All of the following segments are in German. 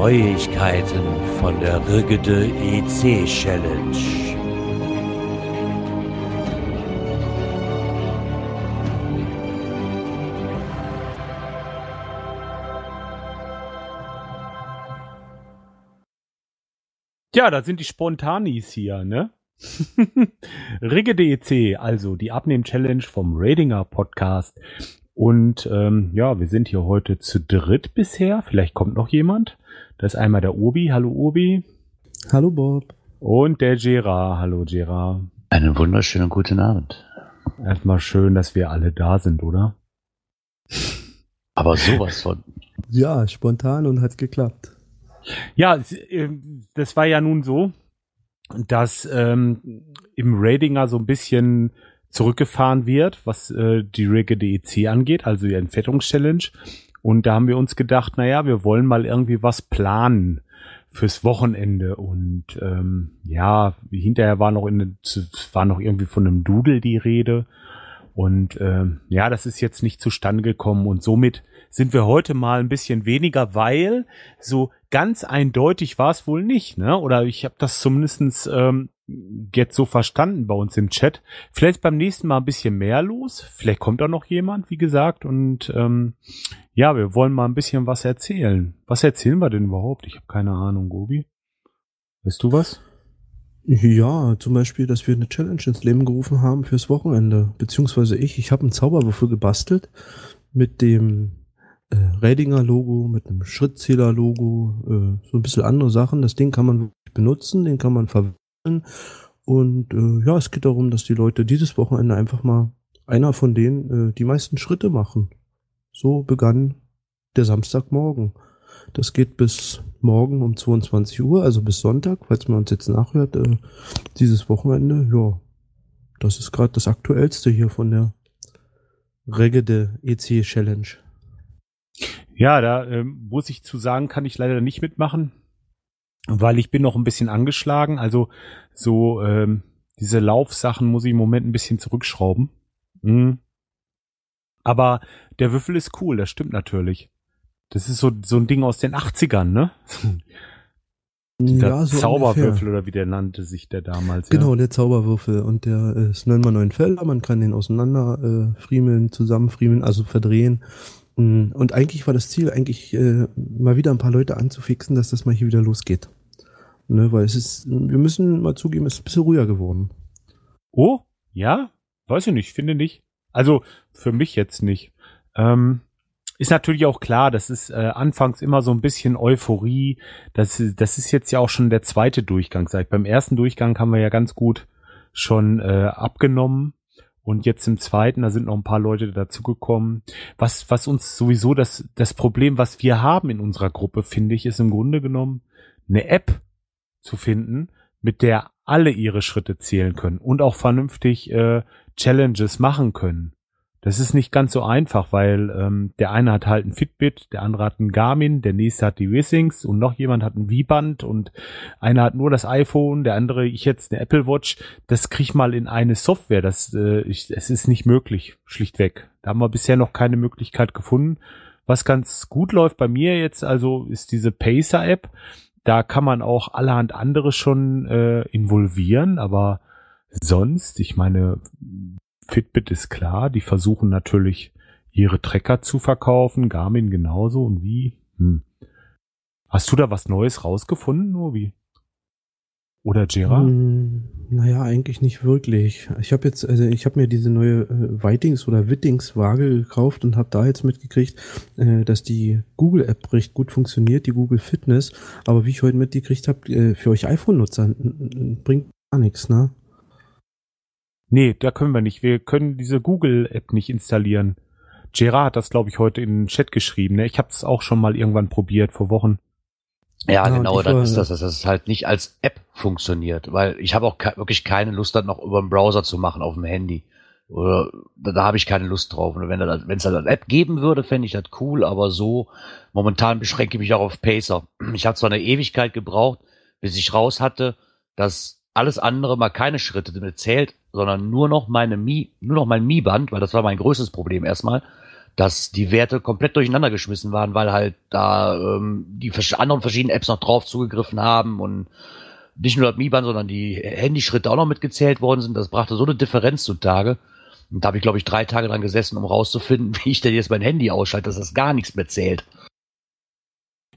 Neuigkeiten von der Rigide EC Challenge. Ja, da sind die Spontanis hier, ne? Rigge DEC, also die Abnehmen-Challenge vom Ratinger Podcast. Und ähm, ja, wir sind hier heute zu dritt bisher. Vielleicht kommt noch jemand. Das ist einmal der Obi. Hallo Obi. Hallo Bob. Und der Gerard. Hallo Gerard. Einen wunderschönen guten Abend. Erstmal schön, dass wir alle da sind, oder? Aber sowas von. Ja, spontan und hat geklappt. Ja, äh, das war ja nun so, dass ähm, im Ratinger so ein bisschen zurückgefahren wird, was äh, die Rigge DEC angeht, also die Entfettungschallenge. Und da haben wir uns gedacht, naja, wir wollen mal irgendwie was planen fürs Wochenende. Und ähm, ja, hinterher war noch in war noch irgendwie von einem Dudel die Rede. Und ähm, ja, das ist jetzt nicht zustande gekommen. Und somit sind wir heute mal ein bisschen weniger, weil so ganz eindeutig war es wohl nicht, ne? Oder ich habe das zumindestens ähm, jetzt so verstanden bei uns im Chat. Vielleicht beim nächsten Mal ein bisschen mehr los. Vielleicht kommt da noch jemand, wie gesagt. Und ähm, ja, wir wollen mal ein bisschen was erzählen. Was erzählen wir denn überhaupt? Ich habe keine Ahnung, Gobi. Weißt du was? Ja, zum Beispiel, dass wir eine Challenge ins Leben gerufen haben fürs Wochenende. Beziehungsweise ich. Ich habe einen Zauberwürfel gebastelt mit dem äh, Radinger-Logo, mit einem Schrittzähler-Logo, äh, so ein bisschen andere Sachen. Das Ding kann man benutzen, den kann man verwenden und äh, ja, es geht darum, dass die Leute dieses Wochenende einfach mal einer von denen äh, die meisten Schritte machen. So begann der Samstagmorgen. Das geht bis morgen um 22 Uhr, also bis Sonntag, falls man uns jetzt nachhört, äh, dieses Wochenende. Ja, das ist gerade das Aktuellste hier von der Regede EC Challenge. Ja, da äh, muss ich zu sagen, kann ich leider nicht mitmachen weil ich bin noch ein bisschen angeschlagen. Also so ähm, diese Laufsachen muss ich im Moment ein bisschen zurückschrauben. Mhm. Aber der Würfel ist cool, das stimmt natürlich. Das ist so, so ein Ding aus den 80ern, ne? Dieser ja, so Zauberwürfel ungefähr. oder wie der nannte sich der damals. Genau, ja. der Zauberwürfel. Und der ist 9x9 Felder, man kann den auseinander äh, friemeln, zusammenfriemeln, also verdrehen. Mm, und eigentlich war das Ziel, eigentlich äh, mal wieder ein paar Leute anzufixen, dass das mal hier wieder losgeht. Ne, weil es ist, wir müssen mal zugeben, es ist ein bisschen ruhiger geworden. Oh, ja? Weiß ich nicht, finde nicht. Also für mich jetzt nicht. Ähm, ist natürlich auch klar, das ist äh, anfangs immer so ein bisschen Euphorie. Das, das ist jetzt ja auch schon der zweite Durchgang. Seit beim ersten Durchgang haben wir ja ganz gut schon äh, abgenommen. Und jetzt im zweiten, da sind noch ein paar Leute dazugekommen. Was, was uns sowieso das, das Problem, was wir haben in unserer Gruppe, finde ich, ist im Grunde genommen eine App zu finden, mit der alle ihre Schritte zählen können und auch vernünftig äh, Challenges machen können. Das ist nicht ganz so einfach, weil ähm, der eine hat halt ein Fitbit, der andere hat ein Garmin, der nächste hat die Wissings und noch jemand hat ein V-Band und einer hat nur das iPhone, der andere ich jetzt eine Apple Watch. Das krieg ich mal in eine Software. Das äh, ich, es ist nicht möglich, schlichtweg. Da haben wir bisher noch keine Möglichkeit gefunden. Was ganz gut läuft bei mir jetzt, also ist diese Pacer App. Da kann man auch allerhand andere schon äh, involvieren, aber sonst, ich meine, Fitbit ist klar, die versuchen natürlich ihre Trecker zu verkaufen, Garmin genauso und wie. Hm. Hast du da was Neues rausgefunden, Novi? Oder Jera? Hm, naja, eigentlich nicht wirklich. Ich habe jetzt, also ich habe mir diese neue äh, Weitings oder Wittings Waage gekauft und habe da jetzt mitgekriegt, äh, dass die Google App recht gut funktioniert, die Google Fitness. Aber wie ich heute mitgekriegt habe, äh, für euch iPhone-Nutzer bringt gar nichts, ne? Nee, da können wir nicht. Wir können diese Google App nicht installieren. Gerard hat das, glaube ich, heute in den Chat geschrieben. Ne? Ich habe es auch schon mal irgendwann probiert vor Wochen. Ja, ja genau, dann ist das, dass es halt nicht als App funktioniert, weil ich habe auch ke wirklich keine Lust, das noch über den Browser zu machen auf dem Handy. Oder da, da habe ich keine Lust drauf. Und wenn es da eine App geben würde, fände ich das cool, aber so momentan beschränke ich mich auch auf Pacer. Ich habe zwar eine Ewigkeit gebraucht, bis ich raus hatte, dass alles andere mal keine Schritte damit zählt, sondern nur noch meine Mi, nur noch mein Mi-Band, weil das war mein größtes Problem erstmal, dass die Werte komplett durcheinander geschmissen waren, weil halt da ähm, die anderen verschiedenen Apps noch drauf zugegriffen haben und nicht nur das Mi-Band, sondern die Handyschritte auch noch mitgezählt worden sind. Das brachte so eine Differenz zutage. Und da habe ich, glaube ich, drei Tage dran gesessen, um rauszufinden, wie ich denn jetzt mein Handy ausschalte, dass das gar nichts mehr zählt.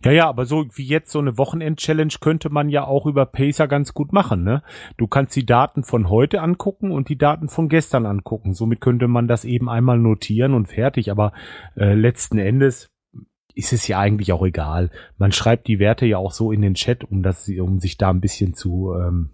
Ja, ja, aber so wie jetzt so eine Wochenend-Challenge könnte man ja auch über Pacer ganz gut machen, ne? Du kannst die Daten von heute angucken und die Daten von gestern angucken. Somit könnte man das eben einmal notieren und fertig. Aber äh, letzten Endes ist es ja eigentlich auch egal. Man schreibt die Werte ja auch so in den Chat, um das, um sich da ein bisschen zu ähm,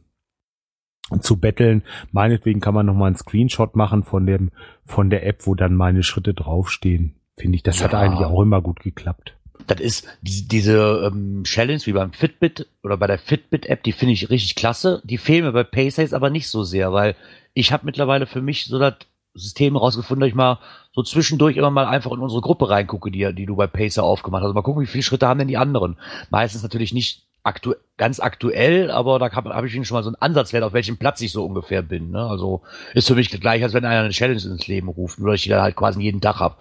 zu betteln. Meinetwegen kann man noch mal einen Screenshot machen von dem von der App, wo dann meine Schritte draufstehen. Finde ich, das ja. hat eigentlich auch immer gut geklappt das ist die, diese ähm, Challenge wie beim Fitbit oder bei der Fitbit-App, die finde ich richtig klasse. Die fehlen mir bei Pacehace aber nicht so sehr, weil ich habe mittlerweile für mich so das System rausgefunden, dass ich mal so zwischendurch immer mal einfach in unsere Gruppe reingucke, die, die du bei Pacer aufgemacht hast. Mal gucken, wie viele Schritte haben denn die anderen. Meistens natürlich nicht aktu ganz aktuell, aber da habe hab ich schon mal so einen Ansatzwert, auf welchem Platz ich so ungefähr bin. Ne? Also ist für mich gleich, als wenn einer eine Challenge ins Leben ruft, nur dass ich die dann halt quasi jeden Tag hab.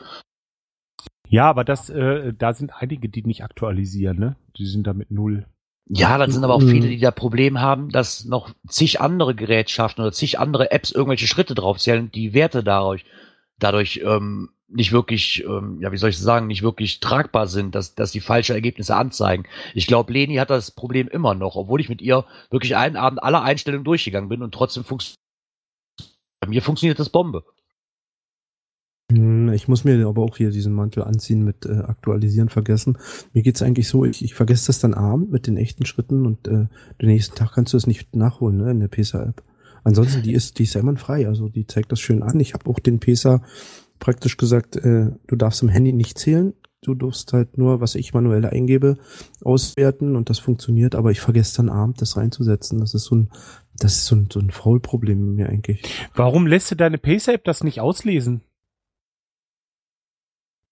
Ja, aber das, äh, da sind einige, die nicht aktualisieren, ne? Die sind da mit null. Ja, dann sind aber auch viele, mhm. die da Problem haben, dass noch zig andere Gerätschaften oder zig andere Apps irgendwelche Schritte draufzählen, die Werte dadurch, dadurch ähm, nicht wirklich, ähm, ja, wie soll ich sagen, nicht wirklich tragbar sind, dass, dass die falsche Ergebnisse anzeigen. Ich glaube, Leni hat das Problem immer noch, obwohl ich mit ihr wirklich einen Abend alle Einstellungen durchgegangen bin und trotzdem funktioniert. Bei mir funktioniert das Bombe. Ich muss mir aber auch hier diesen Mantel anziehen mit äh, Aktualisieren vergessen. Mir geht's eigentlich so, ich, ich vergesse das dann abend mit den echten Schritten und äh, den nächsten Tag kannst du das nicht nachholen ne, in der PESA-App. Ansonsten, die ist, die ist ja frei, also die zeigt das schön an. Ich habe auch den PESA praktisch gesagt, äh, du darfst im Handy nicht zählen. Du darfst halt nur, was ich manuell eingebe, auswerten und das funktioniert, aber ich vergesse dann abend das reinzusetzen. Das ist so ein, das ist so ein, so ein Faulproblem mir eigentlich. Warum lässt du deine PESA-App das nicht auslesen?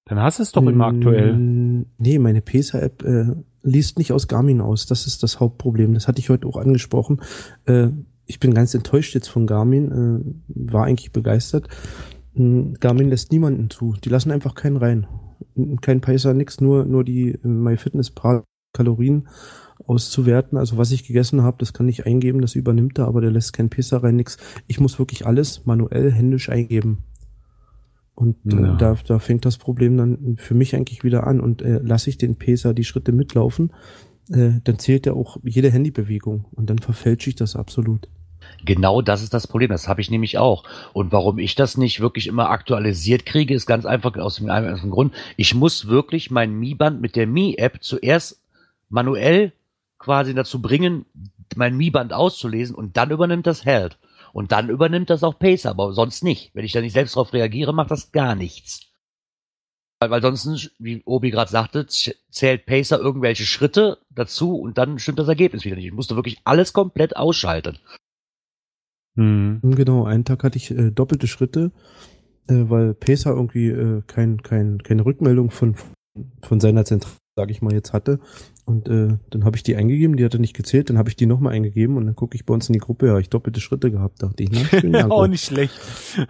Dann hast du es doch immer aktuell. Nee, meine PESA-App äh, liest nicht aus Garmin aus. Das ist das Hauptproblem. Das hatte ich heute auch angesprochen. Äh, ich bin ganz enttäuscht jetzt von Garmin. Äh, war eigentlich begeistert. Hm, Garmin lässt niemanden zu. Die lassen einfach keinen rein. Kein PESA, nix, nur, nur die äh, MyFitnessPal Kalorien auszuwerten. Also was ich gegessen habe, das kann ich eingeben, das übernimmt er, aber der lässt kein PESA rein, nix. Ich muss wirklich alles manuell händisch eingeben. Und äh, ja. da, da fängt das Problem dann für mich eigentlich wieder an. Und äh, lasse ich den Peser die Schritte mitlaufen, äh, dann zählt er auch jede Handybewegung und dann verfälsche ich das absolut. Genau das ist das Problem. Das habe ich nämlich auch. Und warum ich das nicht wirklich immer aktualisiert kriege, ist ganz einfach aus dem einfachen Grund. Ich muss wirklich mein Mi-Band mit der Mi-App zuerst manuell quasi dazu bringen, mein Mi-Band auszulesen und dann übernimmt das Health. Und dann übernimmt das auch Pacer, aber sonst nicht. Wenn ich da nicht selbst drauf reagiere, macht das gar nichts. Weil, weil sonst, wie Obi gerade sagte, zählt Pacer irgendwelche Schritte dazu und dann stimmt das Ergebnis wieder nicht. Ich musste wirklich alles komplett ausschalten. Hm. Genau, einen Tag hatte ich äh, doppelte Schritte, äh, weil Pacer irgendwie äh, kein, kein, keine Rückmeldung von, von seiner Zentrale, sage ich mal, jetzt hatte. Und äh, dann habe ich die eingegeben, die hatte nicht gezählt, dann habe ich die nochmal eingegeben und dann gucke ich bei uns in die Gruppe, ja, ich doppelte Schritte gehabt, dachte ich. Ne? Auch nicht schlecht.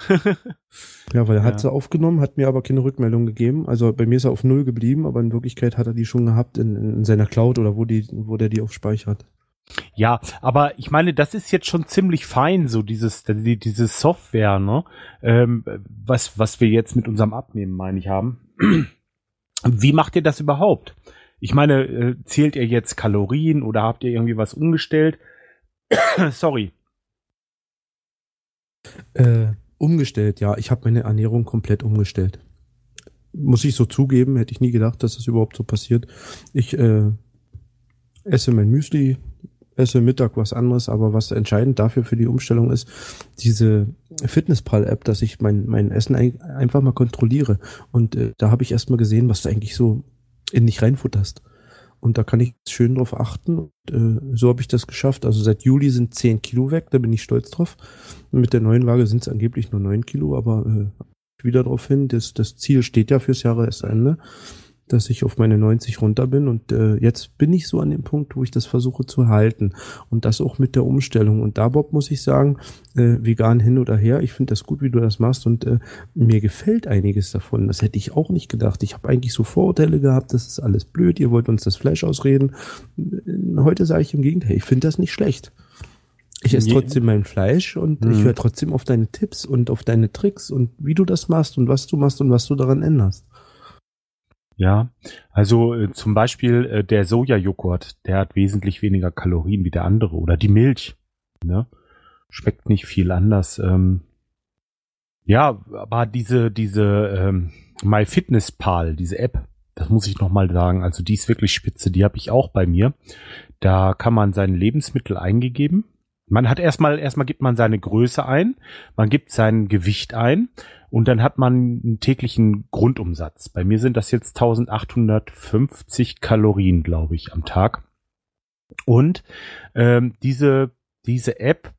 ja, weil er ja. hat sie aufgenommen, hat mir aber keine Rückmeldung gegeben. Also bei mir ist er auf null geblieben, aber in Wirklichkeit hat er die schon gehabt in, in seiner Cloud oder wo die, wo der die aufspeichert. Ja, aber ich meine, das ist jetzt schon ziemlich fein, so dieses, die, diese Software, ne? Ähm, was, was wir jetzt mit unserem Abnehmen, meine ich, haben. Wie macht ihr das überhaupt? Ich meine, äh, zählt ihr jetzt Kalorien oder habt ihr irgendwie was umgestellt? Sorry. Äh, umgestellt, ja. Ich habe meine Ernährung komplett umgestellt. Muss ich so zugeben, hätte ich nie gedacht, dass das überhaupt so passiert. Ich äh, esse mein Müsli, esse Mittag was anderes, aber was entscheidend dafür für die Umstellung ist, diese Fitnesspal-App, dass ich mein, mein Essen ein, einfach mal kontrolliere. Und äh, da habe ich erstmal gesehen, was da eigentlich so in dich reinfutterst. Und da kann ich schön drauf achten. Und, äh, so habe ich das geschafft. Also seit Juli sind 10 Kilo weg, da bin ich stolz drauf. Und mit der neuen Waage sind es angeblich nur 9 Kilo, aber äh, wieder drauf hin. Das, das Ziel steht ja fürs Jahresende. Dass ich auf meine 90 runter bin und äh, jetzt bin ich so an dem Punkt, wo ich das versuche zu halten und das auch mit der Umstellung. Und da, Bob, muss ich sagen, äh, vegan hin oder her, ich finde das gut, wie du das machst und äh, mir gefällt einiges davon. Das hätte ich auch nicht gedacht. Ich habe eigentlich so Vorurteile gehabt, das ist alles blöd, ihr wollt uns das Fleisch ausreden. Heute sage ich im Gegenteil, ich finde das nicht schlecht. Ich esse trotzdem mein Fleisch und mhm. ich höre trotzdem auf deine Tipps und auf deine Tricks und wie du das machst und was du machst und was du daran änderst. Ja, also äh, zum Beispiel äh, der Sojajoghurt, der hat wesentlich weniger Kalorien wie der andere oder die Milch. Ne? Schmeckt nicht viel anders. Ähm, ja, aber diese diese ähm, MyFitnessPal, diese App, das muss ich noch mal sagen. Also die ist wirklich spitze. Die habe ich auch bei mir. Da kann man seine Lebensmittel eingegeben man hat erstmal, erstmal gibt man seine Größe ein, man gibt sein Gewicht ein und dann hat man einen täglichen Grundumsatz. Bei mir sind das jetzt 1850 Kalorien, glaube ich, am Tag. Und ähm, diese, diese App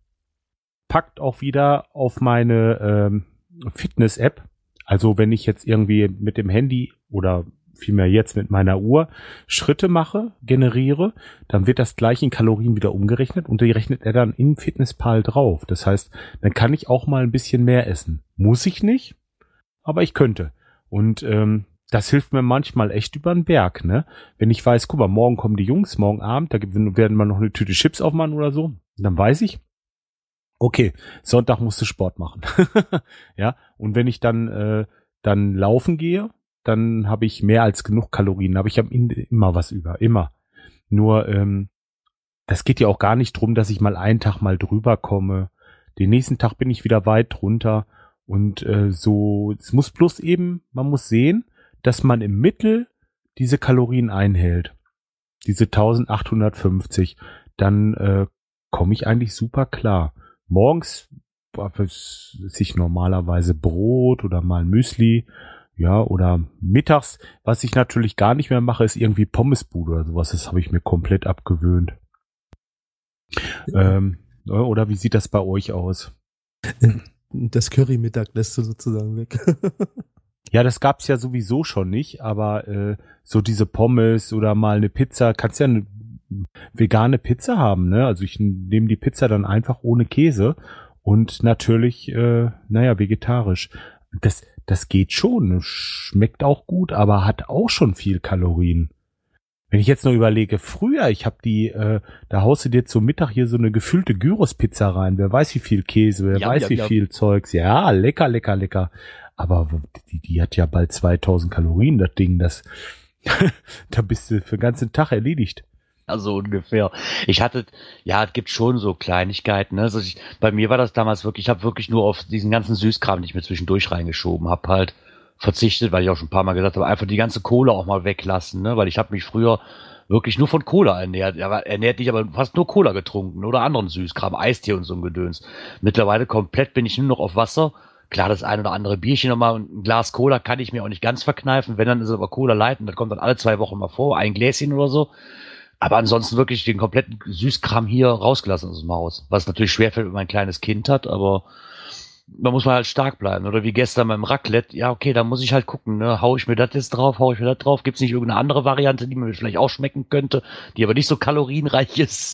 packt auch wieder auf meine ähm, Fitness-App. Also wenn ich jetzt irgendwie mit dem Handy oder vielmehr jetzt mit meiner Uhr Schritte mache, generiere, dann wird das gleich in Kalorien wieder umgerechnet und die rechnet er dann in Fitnesspal drauf. Das heißt, dann kann ich auch mal ein bisschen mehr essen. Muss ich nicht, aber ich könnte. Und ähm, das hilft mir manchmal echt über den Berg, ne? Wenn ich weiß, guck mal, morgen kommen die Jungs, morgen Abend, da werden wir noch eine Tüte Chips aufmachen oder so, dann weiß ich, okay, Sonntag musst du Sport machen. ja, und wenn ich dann äh, dann laufen gehe, dann habe ich mehr als genug Kalorien, aber ich habe immer was über, immer. Nur, ähm, das geht ja auch gar nicht drum, dass ich mal einen Tag mal drüber komme. Den nächsten Tag bin ich wieder weit drunter und äh, so, es muss bloß eben, man muss sehen, dass man im Mittel diese Kalorien einhält. Diese 1850, dann äh, komme ich eigentlich super klar. Morgens sich normalerweise Brot oder mal Müsli ja, oder mittags, was ich natürlich gar nicht mehr mache, ist irgendwie Pommesbude oder sowas. Das habe ich mir komplett abgewöhnt. Ähm, oder wie sieht das bei euch aus? Das Curry-Mittag lässt du sozusagen weg. ja, das gab's ja sowieso schon nicht, aber äh, so diese Pommes oder mal eine Pizza, kannst ja eine vegane Pizza haben, ne? Also ich nehme die Pizza dann einfach ohne Käse und natürlich, äh, naja, vegetarisch. Das, das geht schon. Schmeckt auch gut, aber hat auch schon viel Kalorien. Wenn ich jetzt nur überlege, früher, ich habe die, äh, da haust du dir zum Mittag hier so eine gefüllte Gyros-Pizza rein. Wer weiß, wie viel Käse, wer ja, weiß, ja, wie ja. viel Zeugs. Ja, lecker, lecker, lecker. Aber die, die hat ja bald 2000 Kalorien, das Ding. Das, da bist du für den ganzen Tag erledigt. Also ungefähr. Ich hatte, ja, es gibt schon so Kleinigkeiten. Ne? Also ich, bei mir war das damals wirklich, ich habe wirklich nur auf diesen ganzen Süßkram, den ich mir zwischendurch reingeschoben habe, halt verzichtet, weil ich auch schon ein paar Mal gesagt habe, einfach die ganze Cola auch mal weglassen, ne? weil ich habe mich früher wirklich nur von Cola ernährt. Er ernährt dich aber fast nur Cola getrunken oder anderen Süßkram, Eistee und so ein Gedöns. Mittlerweile komplett bin ich nur noch auf Wasser. Klar, das ein oder andere Bierchen nochmal und ein Glas Cola kann ich mir auch nicht ganz verkneifen. Wenn, dann ist es aber Cola leiten, das kommt dann alle zwei Wochen mal vor, ein Gläschen oder so. Aber ansonsten wirklich den kompletten Süßkram hier rausgelassen aus dem Haus. Was natürlich schwerfällt, wenn man ein kleines Kind hat, aber da muss man halt stark bleiben. Oder wie gestern beim Raclette, ja, okay, da muss ich halt gucken, ne? Hau ich mir das jetzt drauf, hau ich mir das drauf? Gibt's nicht irgendeine andere Variante, die mir vielleicht auch schmecken könnte, die aber nicht so kalorienreich ist?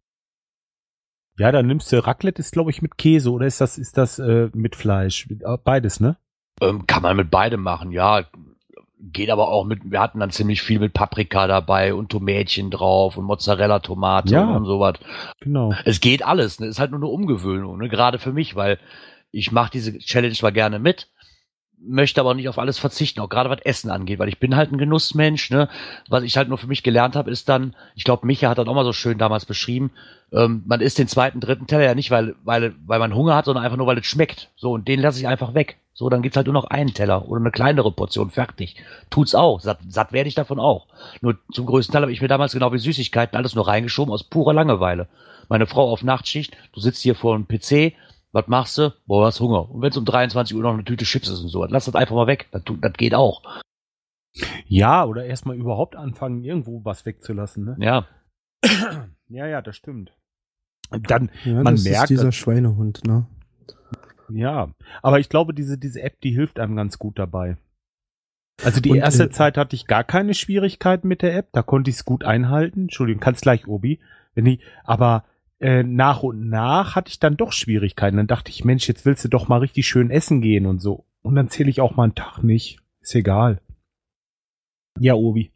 Ja, dann nimmst du Raclette ist, glaube ich, mit Käse oder ist das, ist das äh, mit Fleisch? Beides, ne? Ähm, kann man mit beidem machen, ja geht aber auch mit, wir hatten dann ziemlich viel mit Paprika dabei und Tomätchen drauf und Mozzarella-Tomate ja, und sowas. Genau. Es geht alles, ne? Ist halt nur eine Umgewöhnung, ne? Gerade für mich, weil ich mache diese Challenge zwar gerne mit, möchte aber nicht auf alles verzichten, auch gerade was Essen angeht, weil ich bin halt ein Genussmensch. Ne? Was ich halt nur für mich gelernt habe, ist dann, ich glaube, Micha hat dann auch mal so schön damals beschrieben, ähm, man isst den zweiten, dritten Teller ja nicht, weil, weil, weil man Hunger hat, sondern einfach nur, weil es schmeckt. So, und den lasse ich einfach weg. So, dann gibt's halt nur noch einen Teller oder eine kleinere Portion, fertig. Tut's auch, satt, satt werde ich davon auch. Nur zum größten Teil habe ich mir damals genau wie Süßigkeiten alles nur reingeschoben aus purer Langeweile. Meine Frau auf Nachtschicht, du sitzt hier vor dem PC, was machst du? Boah, hast Hunger. Und wenn es um 23 Uhr noch eine Tüte Chips ist und so, lass das einfach mal weg. Das, das geht auch. Ja, oder erstmal überhaupt anfangen, irgendwo was wegzulassen, ne? Ja. ja, ja, das stimmt. Dann, ja, man das merkt. Ist dieser Schweinehund, ne? Ja, aber ich glaube, diese, diese App, die hilft einem ganz gut dabei. Also die und, erste äh, Zeit hatte ich gar keine Schwierigkeiten mit der App, da konnte ich es gut einhalten. Entschuldigung, kannst gleich, Obi. Wenn ich, aber äh, nach und nach hatte ich dann doch Schwierigkeiten. Dann dachte ich, Mensch, jetzt willst du doch mal richtig schön essen gehen und so. Und dann zähle ich auch mal einen Tag nicht. Ist egal. Ja, Obi.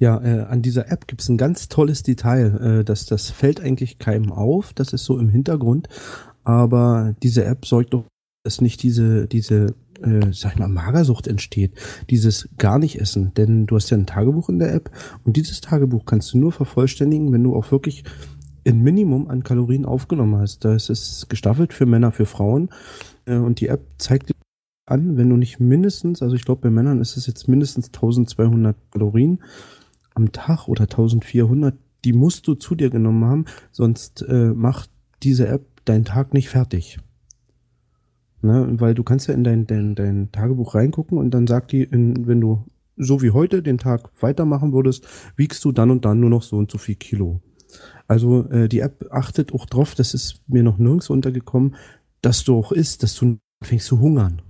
Ja, äh, an dieser App gibt es ein ganz tolles Detail. Äh, dass das fällt eigentlich keinem auf, das ist so im Hintergrund. Aber diese App sorgt doch, dass nicht diese, diese, äh, sag ich mal, Magersucht entsteht. Dieses gar nicht essen. Denn du hast ja ein Tagebuch in der App und dieses Tagebuch kannst du nur vervollständigen, wenn du auch wirklich ein Minimum an Kalorien aufgenommen hast. Da ist es gestaffelt für Männer, für Frauen. Äh, und die App zeigt dir an, wenn du nicht mindestens, also ich glaube bei Männern ist es jetzt mindestens 1200 Kalorien am Tag oder 1400, die musst du zu dir genommen haben, sonst äh, macht diese App deinen Tag nicht fertig. Ne? Weil du kannst ja in dein, dein, dein Tagebuch reingucken und dann sagt die, in, wenn du so wie heute den Tag weitermachen würdest, wiegst du dann und dann nur noch so und so viel Kilo. Also äh, die App achtet auch drauf, das ist mir noch nirgends untergekommen, dass du auch isst, dass du fängst zu hungern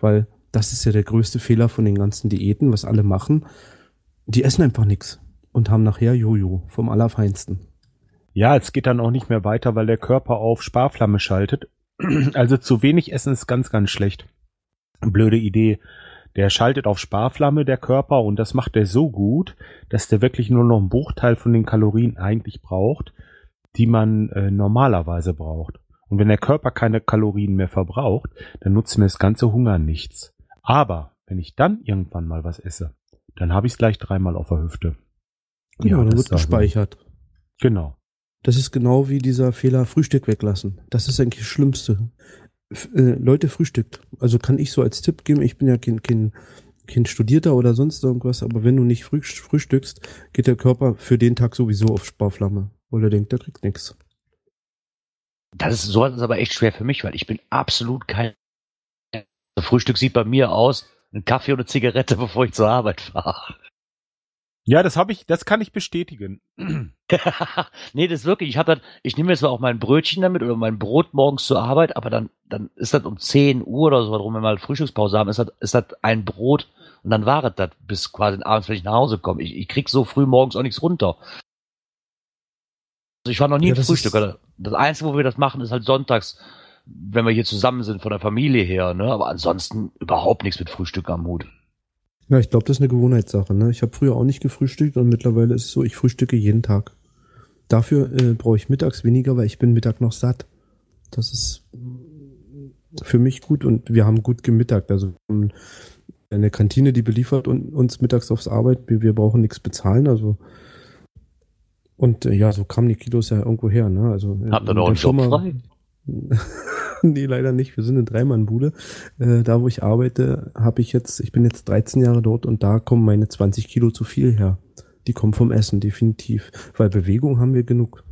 weil das ist ja der größte Fehler von den ganzen Diäten, was alle machen. Die essen einfach nichts und haben nachher Jojo vom Allerfeinsten. Ja, es geht dann auch nicht mehr weiter, weil der Körper auf Sparflamme schaltet. Also zu wenig essen ist ganz, ganz schlecht. Blöde Idee. Der schaltet auf Sparflamme, der Körper, und das macht er so gut, dass der wirklich nur noch einen Bruchteil von den Kalorien eigentlich braucht, die man äh, normalerweise braucht. Und wenn der Körper keine Kalorien mehr verbraucht, dann nutzt mir das ganze Hunger nichts. Aber wenn ich dann irgendwann mal was esse, dann habe ich es gleich dreimal auf der Hüfte. Genau, ja, dann wird gespeichert. Genau. Das ist genau wie dieser Fehler Frühstück weglassen. Das ist eigentlich das Schlimmste. Äh, Leute frühstückt. Also kann ich so als Tipp geben, ich bin ja kein, kein, kein Studierter oder sonst irgendwas, aber wenn du nicht früh, frühstückst, geht der Körper für den Tag sowieso auf Sparflamme, weil er denkt, der kriegt nichts. Das ist, so ist aber echt schwer für mich, weil ich bin absolut kein. Frühstück sieht bei mir aus, ein Kaffee und eine Zigarette, bevor ich zur Arbeit fahre. Ja, das habe ich, das kann ich bestätigen. nee, das ist wirklich, ich habe dann, ich nehme jetzt auch mein Brötchen damit oder mein Brot morgens zur Arbeit, aber dann, dann ist das um 10 Uhr oder so rum, wenn wir mal Frühstückspause haben, ist das, ist das ein Brot und dann war das bis quasi abends, wenn ich nach Hause komme. Ich, ich krieg so früh morgens auch nichts runter. Also ich war noch nie ja, ein Frühstücker. Das Einzige, wo wir das machen, ist halt sonntags, wenn wir hier zusammen sind von der Familie her. Ne? Aber ansonsten überhaupt nichts mit Frühstück am Hut. Ja, ich glaube, das ist eine Gewohnheitssache. Ne? Ich habe früher auch nicht gefrühstückt und mittlerweile ist es so, ich frühstücke jeden Tag. Dafür äh, brauche ich mittags weniger, weil ich bin Mittag noch satt. Das ist für mich gut und wir haben gut gemittagt. Also eine Kantine, die beliefert uns mittags aufs Arbeit. Wir, wir brauchen nichts bezahlen. Also und äh, ja, so kamen die Kilos ja irgendwo her. Ne? Also, Habt ihr noch einen Job frei? nee, leider nicht. Wir sind eine Dreimannbude. Äh, da, wo ich arbeite, habe ich jetzt, ich bin jetzt 13 Jahre dort und da kommen meine 20 Kilo zu viel her. Die kommen vom Essen, definitiv. Weil Bewegung haben wir genug.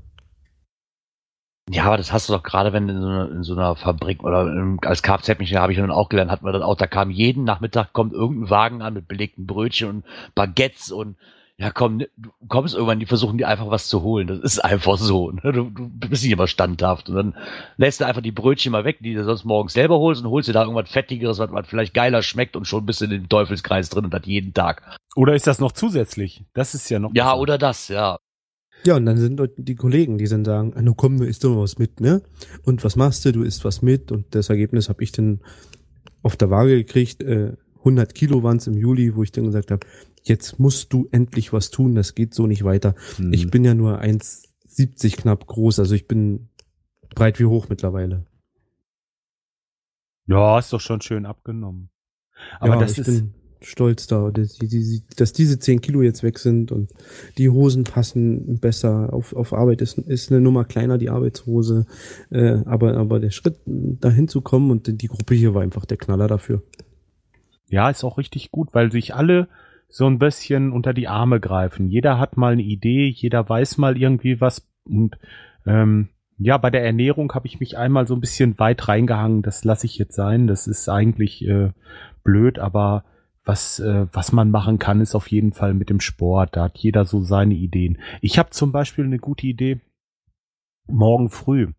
Ja, aber das hast du doch gerade, wenn in so einer, in so einer Fabrik oder im, als Kfz-Mechaniker habe ich dann auch gelernt, hat man das auch, da kam jeden Nachmittag kommt irgendein Wagen an mit belegten Brötchen und Baguettes und ja komm, du kommst irgendwann, die versuchen dir einfach was zu holen. Das ist einfach so. Ne? Du, du bist nicht immer standhaft. Und dann lässt du einfach die Brötchen mal weg, die du sonst morgens selber holst und holst dir da irgendwas Fettigeres, was, was vielleicht geiler schmeckt und schon bist du in dem Teufelskreis drin und das jeden Tag. Oder ist das noch zusätzlich? Das ist ja noch. Ja, besser. oder das, ja. Ja, und dann sind die Kollegen, die dann sagen, ah, nu komm, du isst doch was mit, ne? Und was machst du? Du isst was mit. Und das Ergebnis habe ich dann auf der Waage gekriegt. Äh, 100 Kilo waren es im Juli, wo ich dann gesagt habe, jetzt musst du endlich was tun, das geht so nicht weiter. Hm. Ich bin ja nur 1,70 knapp groß, also ich bin breit wie hoch mittlerweile. Ja, ist doch schon schön abgenommen. Aber ja, das ich ist bin stolz da, dass, dass, diese 10 Kilo jetzt weg sind und die Hosen passen besser. Auf, auf Arbeit ist, ist eine Nummer kleiner, die Arbeitshose. Äh, aber, aber der Schritt dahin zu kommen und die Gruppe hier war einfach der Knaller dafür. Ja, ist auch richtig gut, weil sich alle so ein bisschen unter die Arme greifen. Jeder hat mal eine Idee, jeder weiß mal irgendwie was und ähm, ja, bei der Ernährung habe ich mich einmal so ein bisschen weit reingehangen. Das lasse ich jetzt sein. Das ist eigentlich äh, blöd, aber was, äh, was man machen kann, ist auf jeden Fall mit dem Sport. Da hat jeder so seine Ideen. Ich habe zum Beispiel eine gute Idee. Morgen früh.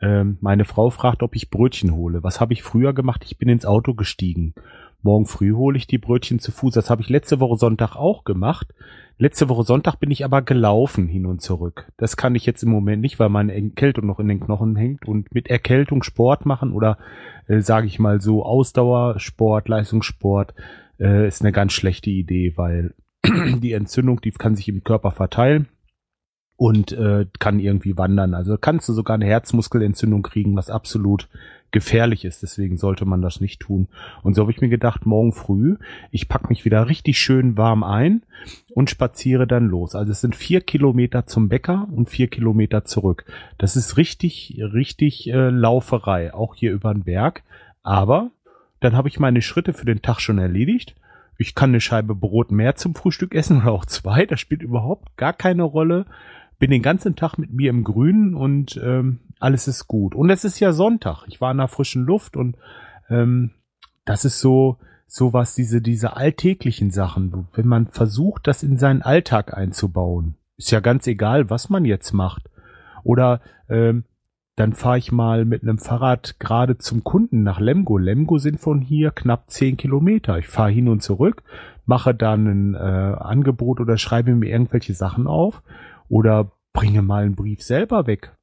Ähm, meine Frau fragt, ob ich Brötchen hole. Was habe ich früher gemacht? Ich bin ins Auto gestiegen morgen früh hole ich die Brötchen zu Fuß. Das habe ich letzte Woche Sonntag auch gemacht. Letzte Woche Sonntag bin ich aber gelaufen hin und zurück. Das kann ich jetzt im Moment nicht, weil meine Erkältung noch in den Knochen hängt und mit Erkältung Sport machen oder äh, sage ich mal so Ausdauersport, Leistungssport äh, ist eine ganz schlechte Idee, weil die Entzündung, die kann sich im Körper verteilen und äh, kann irgendwie wandern. Also kannst du sogar eine Herzmuskelentzündung kriegen, was absolut gefährlich ist. Deswegen sollte man das nicht tun. Und so habe ich mir gedacht, morgen früh, ich pack mich wieder richtig schön warm ein und spaziere dann los. Also es sind vier Kilometer zum Bäcker und vier Kilometer zurück. Das ist richtig, richtig äh, Lauferei, auch hier über den Berg. Aber dann habe ich meine Schritte für den Tag schon erledigt. Ich kann eine Scheibe Brot mehr zum Frühstück essen oder auch zwei. Das spielt überhaupt gar keine Rolle bin den ganzen Tag mit mir im Grünen und ähm, alles ist gut. Und es ist ja Sonntag. Ich war in der frischen Luft und ähm, das ist so so was diese diese alltäglichen Sachen, wenn man versucht, das in seinen Alltag einzubauen. Ist ja ganz egal, was man jetzt macht. Oder ähm, dann fahre ich mal mit einem Fahrrad gerade zum Kunden nach Lemgo. Lemgo sind von hier knapp zehn Kilometer. Ich fahre hin und zurück, mache dann ein äh, Angebot oder schreibe mir irgendwelche Sachen auf oder bringe mal einen Brief selber weg.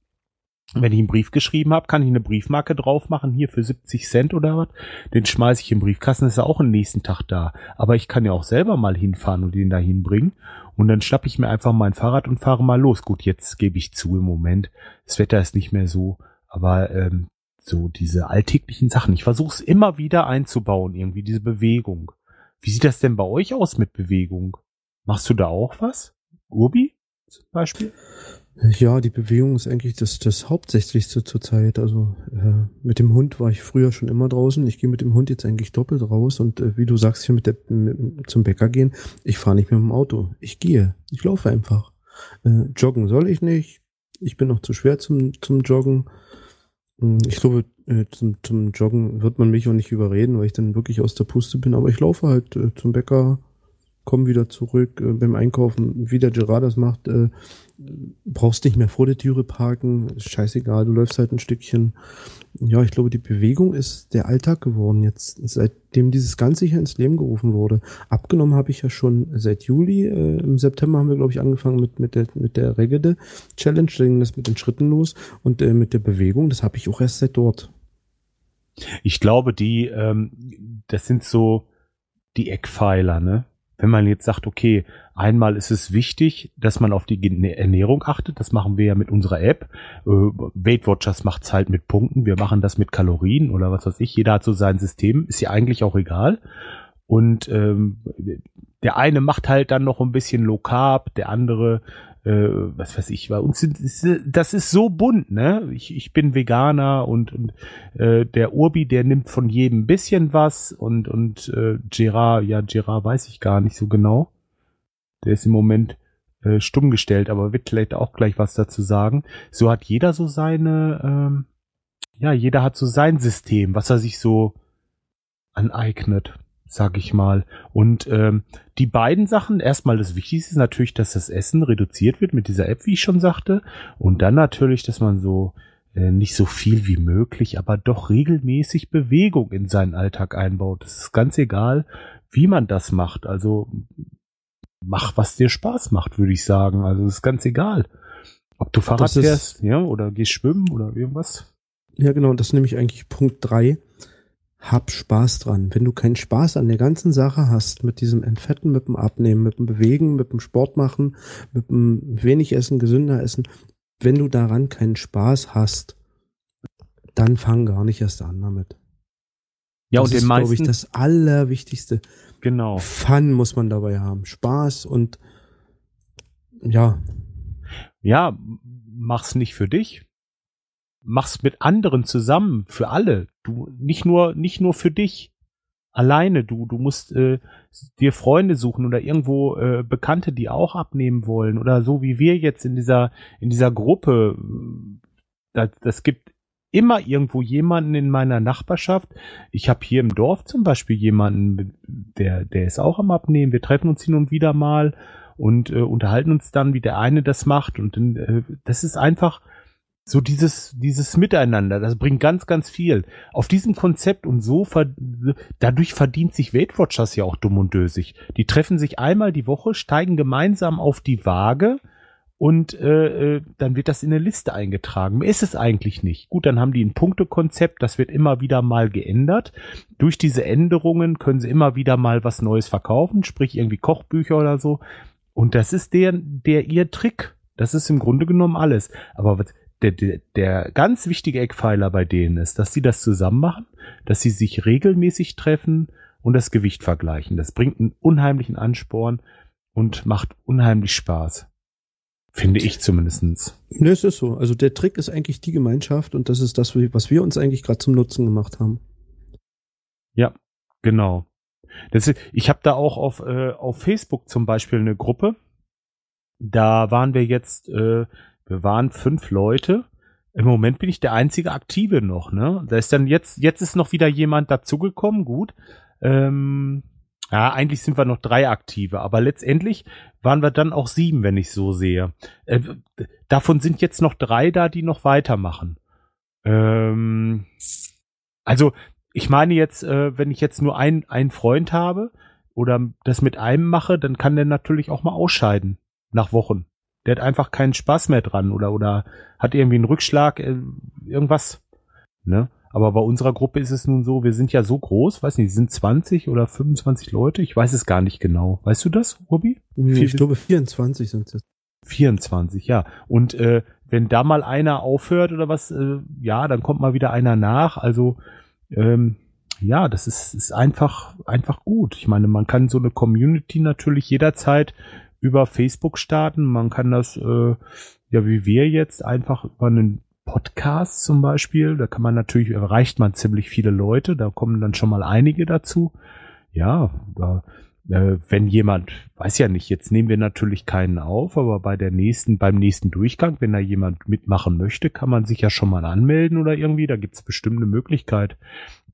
Wenn ich einen Brief geschrieben habe, kann ich eine Briefmarke drauf machen, hier für 70 Cent oder was. Den schmeiße ich im Briefkasten, ist ja auch am nächsten Tag da. Aber ich kann ja auch selber mal hinfahren und den da hinbringen. Und dann schnappe ich mir einfach mein Fahrrad und fahre mal los. Gut, jetzt gebe ich zu im Moment. Das Wetter ist nicht mehr so. Aber ähm, so diese alltäglichen Sachen. Ich versuche es immer wieder einzubauen, irgendwie diese Bewegung. Wie sieht das denn bei euch aus mit Bewegung? Machst du da auch was? Urbi? zum Beispiel? Ja, die Bewegung ist eigentlich das, das Hauptsächlichste zurzeit. Also äh, mit dem Hund war ich früher schon immer draußen. Ich gehe mit dem Hund jetzt eigentlich doppelt raus. Und äh, wie du sagst, hier mit der mit, zum Bäcker gehen, ich fahre nicht mehr mit dem Auto. Ich gehe. Ich laufe einfach. Äh, joggen soll ich nicht. Ich bin noch zu schwer zum, zum Joggen. Hm, ich glaube, äh, zum, zum Joggen wird man mich auch nicht überreden, weil ich dann wirklich aus der Puste bin. Aber ich laufe halt äh, zum Bäcker, komm wieder zurück äh, beim Einkaufen, wie der Gerard das macht, äh, brauchst nicht mehr vor der Türe parken, ist scheißegal, du läufst halt ein Stückchen. Ja, ich glaube, die Bewegung ist der Alltag geworden jetzt, seitdem dieses Ganze hier ins Leben gerufen wurde. Abgenommen habe ich ja schon seit Juli, äh, im September haben wir, glaube ich, angefangen mit, mit der, mit der Regede Challenge, da ging das mit den Schritten los und äh, mit der Bewegung, das habe ich auch erst seit dort. Ich glaube, die, ähm, das sind so die Eckpfeiler, ne? Wenn man jetzt sagt, okay, einmal ist es wichtig, dass man auf die Ernährung achtet, das machen wir ja mit unserer App. Äh, Weight Watchers macht's halt mit Punkten, wir machen das mit Kalorien oder was weiß ich, jeder hat so sein System, ist ja eigentlich auch egal. Und ähm, der eine macht halt dann noch ein bisschen Low Carb, der andere äh, was weiß ich, sind, ist, das ist so bunt, ne? Ich, ich bin Veganer und, und äh, der Urbi, der nimmt von jedem ein bisschen was und, und äh, Gerard, ja, Gerard weiß ich gar nicht so genau. Der ist im Moment äh, stumm gestellt, aber wird vielleicht auch gleich was dazu sagen. So hat jeder so seine, ähm, ja, jeder hat so sein System, was er sich so aneignet sag ich mal. Und ähm, die beiden Sachen, erstmal das Wichtigste ist natürlich, dass das Essen reduziert wird mit dieser App, wie ich schon sagte. Und dann natürlich, dass man so äh, nicht so viel wie möglich, aber doch regelmäßig Bewegung in seinen Alltag einbaut. Das ist ganz egal, wie man das macht. Also mach, was dir Spaß macht, würde ich sagen. Also ist ganz egal. Ob du Fahrrad fährst, ja, oder gehst schwimmen oder irgendwas. Ja, genau, das ist nämlich eigentlich Punkt drei hab Spaß dran. Wenn du keinen Spaß an der ganzen Sache hast, mit diesem Entfetten, mit dem Abnehmen, mit dem Bewegen, mit dem Sport machen, mit dem wenig Essen, gesünder Essen, wenn du daran keinen Spaß hast, dann fang gar nicht erst an damit. Ja, das und ist, den meisten, glaube ich, das Allerwichtigste. Genau. Fun muss man dabei haben. Spaß und ja. Ja, mach's nicht für dich mach's mit anderen zusammen, für alle. Du nicht nur nicht nur für dich alleine. Du du musst äh, dir Freunde suchen oder irgendwo äh, Bekannte, die auch abnehmen wollen oder so wie wir jetzt in dieser in dieser Gruppe. Das, das gibt immer irgendwo jemanden in meiner Nachbarschaft. Ich habe hier im Dorf zum Beispiel jemanden, der der ist auch am Abnehmen. Wir treffen uns hin und wieder mal und äh, unterhalten uns dann, wie der eine das macht und äh, das ist einfach so dieses, dieses Miteinander, das bringt ganz, ganz viel. Auf diesem Konzept und so, dadurch verdient sich Weight Watchers ja auch dumm und dösig. Die treffen sich einmal die Woche, steigen gemeinsam auf die Waage und äh, äh, dann wird das in eine Liste eingetragen. Mehr ist es eigentlich nicht. Gut, dann haben die ein Punktekonzept, das wird immer wieder mal geändert. Durch diese Änderungen können sie immer wieder mal was Neues verkaufen, sprich irgendwie Kochbücher oder so. Und das ist der, der ihr Trick. Das ist im Grunde genommen alles. Aber der, der, der ganz wichtige Eckpfeiler bei denen ist, dass sie das zusammen machen, dass sie sich regelmäßig treffen und das Gewicht vergleichen. Das bringt einen unheimlichen Ansporn und macht unheimlich Spaß. Finde ich zumindestens. Ne, es ist so. Also der Trick ist eigentlich die Gemeinschaft und das ist das, was wir uns eigentlich gerade zum Nutzen gemacht haben. Ja, genau. Das ich habe da auch auf, äh, auf Facebook zum Beispiel eine Gruppe. Da waren wir jetzt äh, wir waren fünf Leute. Im Moment bin ich der einzige Aktive noch, ne? Da ist dann jetzt, jetzt ist noch wieder jemand dazugekommen, gut. Ähm, ja, eigentlich sind wir noch drei Aktive, aber letztendlich waren wir dann auch sieben, wenn ich so sehe. Äh, davon sind jetzt noch drei da, die noch weitermachen. Ähm, also, ich meine jetzt, äh, wenn ich jetzt nur ein, einen Freund habe oder das mit einem mache, dann kann der natürlich auch mal ausscheiden nach Wochen. Der hat einfach keinen Spaß mehr dran oder, oder hat irgendwie einen Rückschlag, äh, irgendwas. Ne? Aber bei unserer Gruppe ist es nun so, wir sind ja so groß, weiß nicht, sind 20 oder 25 Leute, ich weiß es gar nicht genau. Weißt du das, Ruby? Ich glaube 24 sind es. 24, ja. Und äh, wenn da mal einer aufhört oder was, äh, ja, dann kommt mal wieder einer nach. Also ähm, ja, das ist, ist einfach, einfach gut. Ich meine, man kann so eine Community natürlich jederzeit über Facebook starten. Man kann das, äh, ja, wie wir jetzt, einfach über einen Podcast zum Beispiel. Da kann man natürlich, erreicht man ziemlich viele Leute. Da kommen dann schon mal einige dazu. Ja, da, äh, wenn jemand, weiß ja nicht, jetzt nehmen wir natürlich keinen auf, aber bei der nächsten, beim nächsten Durchgang, wenn da jemand mitmachen möchte, kann man sich ja schon mal anmelden oder irgendwie. Da gibt's bestimmt eine Möglichkeit.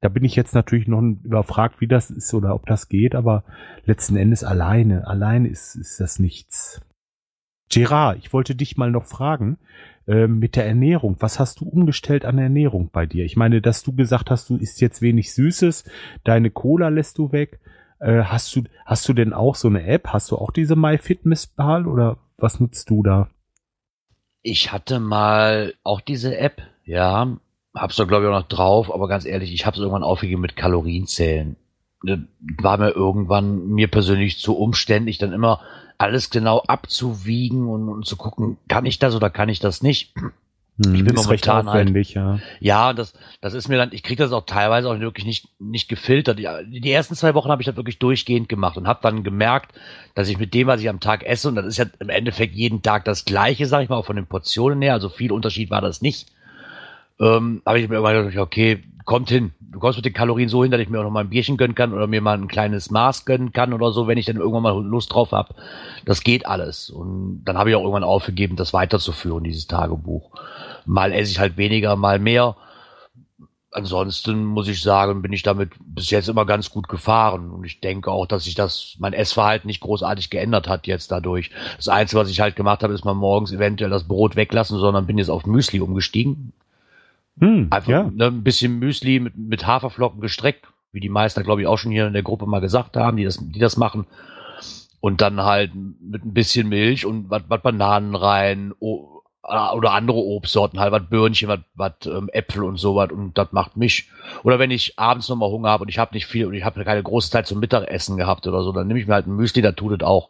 Da bin ich jetzt natürlich noch überfragt, wie das ist oder ob das geht, aber letzten Endes alleine, alleine ist, ist das nichts. Gerard, ich wollte dich mal noch fragen, äh, mit der Ernährung, was hast du umgestellt an Ernährung bei dir? Ich meine, dass du gesagt hast, du isst jetzt wenig Süßes, deine Cola lässt du weg. Äh, hast du, hast du denn auch so eine App? Hast du auch diese MyFitnessPal oder was nutzt du da? Ich hatte mal auch diese App, ja, hab's da glaube ich auch noch drauf, aber ganz ehrlich, ich hab's irgendwann aufgegeben mit Kalorienzählen. Ne, war mir irgendwann mir persönlich zu umständlich, dann immer alles genau abzuwiegen und, und zu gucken, kann ich das oder kann ich das nicht. Hm, ich bin ist momentan halt, ja. Ja, das, das ist mir dann, ich kriege das auch teilweise auch wirklich nicht, nicht gefiltert. Die, die ersten zwei Wochen habe ich das wirklich durchgehend gemacht und habe dann gemerkt, dass ich mit dem, was ich am Tag esse, und das ist ja im Endeffekt jeden Tag das Gleiche, sag ich mal, auch von den Portionen her, also viel Unterschied war das nicht ähm, habe ich mir irgendwann gedacht, okay, kommt hin. Du kommst mit den Kalorien so hin, dass ich mir auch noch mal ein Bierchen gönnen kann oder mir mal ein kleines Maß gönnen kann oder so, wenn ich dann irgendwann mal Lust drauf habe. Das geht alles. Und dann habe ich auch irgendwann aufgegeben, das weiterzuführen, dieses Tagebuch. Mal esse ich halt weniger, mal mehr. Ansonsten muss ich sagen, bin ich damit bis jetzt immer ganz gut gefahren. Und ich denke auch, dass sich das, mein Essverhalten nicht großartig geändert hat jetzt dadurch. Das Einzige, was ich halt gemacht habe, ist mal morgens eventuell das Brot weglassen, sondern bin jetzt auf Müsli umgestiegen. Hm, Einfach ja. ne, ein bisschen Müsli mit, mit Haferflocken gestreckt, wie die meisten, glaube ich, auch schon hier in der Gruppe mal gesagt haben, die das, die das machen. Und dann halt mit ein bisschen Milch und was Bananen rein o, oder andere Obstsorten, halt was Birnchen, was ähm, Äpfel und sowas und das macht mich. Oder wenn ich abends nochmal Hunger habe und ich habe nicht viel und ich habe keine große Zeit zum Mittagessen gehabt oder so, dann nehme ich mir halt ein Müsli, da tut es auch.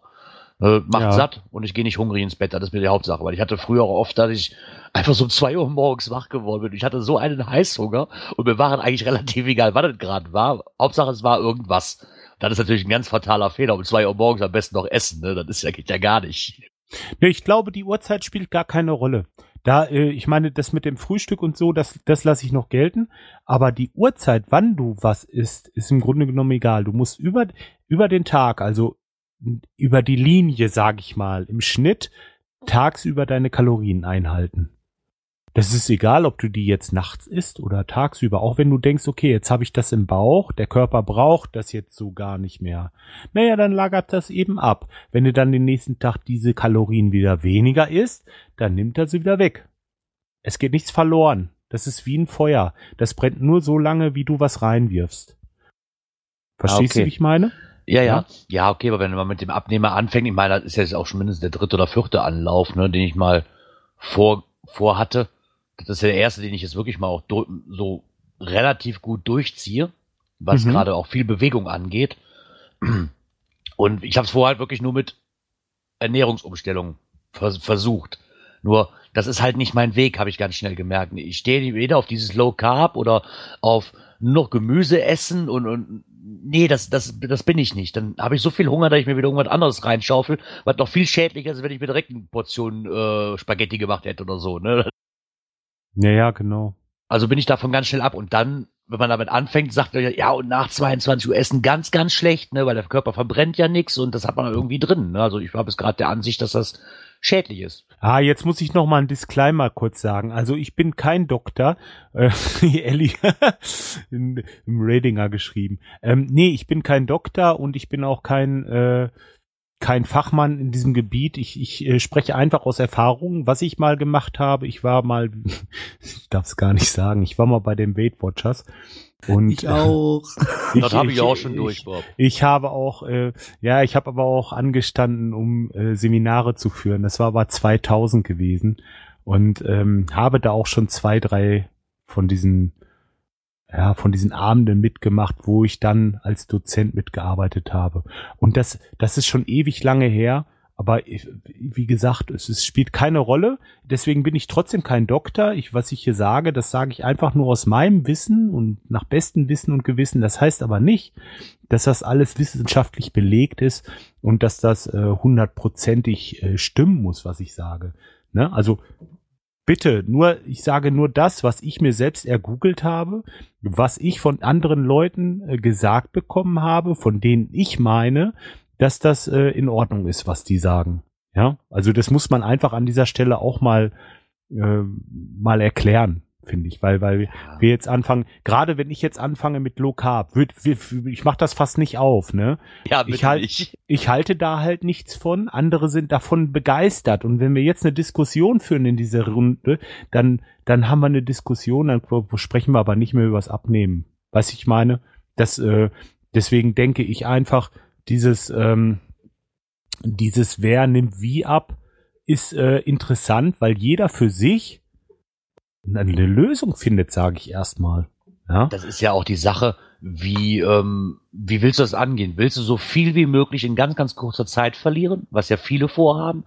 Äh, macht ja. satt und ich gehe nicht hungrig ins Bett, das ist mir die Hauptsache, weil ich hatte früher auch oft, dass ich einfach so um zwei Uhr morgens wach geworden bin. Ich hatte so einen Heißhunger und mir waren eigentlich relativ egal, was es gerade war. Hauptsache es war irgendwas. Das ist natürlich ein ganz fataler Fehler. Um zwei Uhr morgens am besten noch essen, ne? Das ist ja, geht ja gar nicht. Nee, ich glaube, die Uhrzeit spielt gar keine Rolle. Da, äh, ich meine, das mit dem Frühstück und so, das, das lasse ich noch gelten. Aber die Uhrzeit, wann du was isst, ist im Grunde genommen egal. Du musst über, über den Tag, also über die Linie, sag ich mal, im Schnitt tagsüber deine Kalorien einhalten. Das ist egal, ob du die jetzt nachts isst oder tagsüber. Auch wenn du denkst, okay, jetzt habe ich das im Bauch, der Körper braucht das jetzt so gar nicht mehr. Naja, dann lagert das eben ab. Wenn du dann den nächsten Tag diese Kalorien wieder weniger isst, dann nimmt er sie wieder weg. Es geht nichts verloren. Das ist wie ein Feuer. Das brennt nur so lange, wie du was reinwirfst. Verstehst okay. du, wie ich meine? Ja, ja, ja. okay, aber wenn man mit dem Abnehmer anfängt, ich meine, das ist jetzt auch schon mindestens der dritte oder vierte Anlauf, ne, den ich mal vor, vor hatte. Das ist der erste, den ich jetzt wirklich mal auch so relativ gut durchziehe, was mhm. gerade auch viel Bewegung angeht. Und ich habe es vorher halt wirklich nur mit Ernährungsumstellung vers versucht. Nur, das ist halt nicht mein Weg, habe ich ganz schnell gemerkt. Ich stehe weder auf dieses Low Carb oder auf nur noch Gemüse essen und, und nee, das, das, das bin ich nicht. Dann habe ich so viel Hunger, dass ich mir wieder irgendwas anderes reinschaufel, was noch viel schädlicher ist, wenn ich mir direkt eine Portion äh, Spaghetti gemacht hätte oder so. Ne? Ja, ja, genau. Also bin ich davon ganz schnell ab. Und dann, wenn man damit anfängt, sagt er ja, und nach 22 Uhr essen ganz, ganz schlecht, ne, weil der Körper verbrennt ja nichts und das hat man irgendwie drin. Ne? Also ich habe es gerade der Ansicht, dass das schädlich ist. Ah, jetzt muss ich noch mal ein Disclaimer kurz sagen. Also ich bin kein Doktor, äh, Ellie im Ratinger geschrieben. Ähm, nee, ich bin kein Doktor und ich bin auch kein äh, kein Fachmann in diesem Gebiet. Ich, ich äh, spreche einfach aus Erfahrung, was ich mal gemacht habe. Ich war mal, ich darf es gar nicht sagen, ich war mal bei den Weight Watchers und ich auch. ich, das habe ich, auch schon durch, Bob. Ich, ich habe auch, äh, ja, ich habe aber auch angestanden, um äh, Seminare zu führen. Das war aber 2000 gewesen und ähm, habe da auch schon zwei, drei von diesen, ja, von diesen Abenden mitgemacht, wo ich dann als Dozent mitgearbeitet habe. Und das, das ist schon ewig lange her. Aber wie gesagt, es, es, spielt keine Rolle. Deswegen bin ich trotzdem kein Doktor. Ich, was ich hier sage, das sage ich einfach nur aus meinem Wissen und nach bestem Wissen und Gewissen. Das heißt aber nicht, dass das alles wissenschaftlich belegt ist und dass das äh, hundertprozentig äh, stimmen muss, was ich sage. Ne? Also bitte, nur, ich sage nur das, was ich mir selbst ergoogelt habe, was ich von anderen Leuten äh, gesagt bekommen habe, von denen ich meine, dass das äh, in Ordnung ist, was die sagen. Ja, also das muss man einfach an dieser Stelle auch mal äh, mal erklären, finde ich, weil weil ja. wir jetzt anfangen, gerade wenn ich jetzt anfange mit Low Carb, würd, ich mache das fast nicht auf, ne? Ja, ich halt, nicht. ich halte da halt nichts von, andere sind davon begeistert und wenn wir jetzt eine Diskussion führen in dieser Runde, dann dann haben wir eine Diskussion, dann sprechen wir aber nicht mehr übers Abnehmen. Was ich meine, das äh, deswegen denke ich einfach, dieses, ähm, dieses Wer nimmt wie ab, ist äh, interessant, weil jeder für sich eine Lösung findet, sage ich erstmal. Ja? Das ist ja auch die Sache, wie, ähm, wie willst du das angehen? Willst du so viel wie möglich in ganz, ganz kurzer Zeit verlieren, was ja viele vorhaben?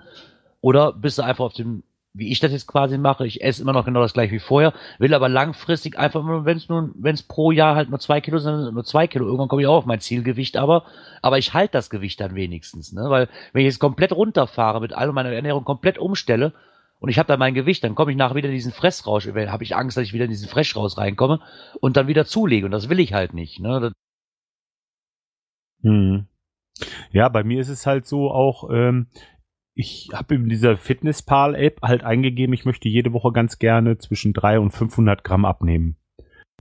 Oder bist du einfach auf dem wie ich das jetzt quasi mache. Ich esse immer noch genau das gleiche wie vorher, will aber langfristig einfach, wenn es nur, wenn es pro Jahr halt nur zwei Kilo sind, nur zwei Kilo. Irgendwann komme ich auch auf mein Zielgewicht, aber, aber ich halte das Gewicht dann wenigstens, ne? Weil wenn ich jetzt komplett runterfahre, mit all meiner Ernährung komplett umstelle und ich habe dann mein Gewicht, dann komme ich nachher wieder in diesen Fressrausch, habe ich Angst, dass ich wieder in diesen Fressrausch reinkomme und dann wieder zulege und das will ich halt nicht, ne? Hm. Ja, bei mir ist es halt so auch, ähm, ich habe in dieser Fitnesspal-App halt eingegeben, ich möchte jede Woche ganz gerne zwischen 300 und 500 Gramm abnehmen.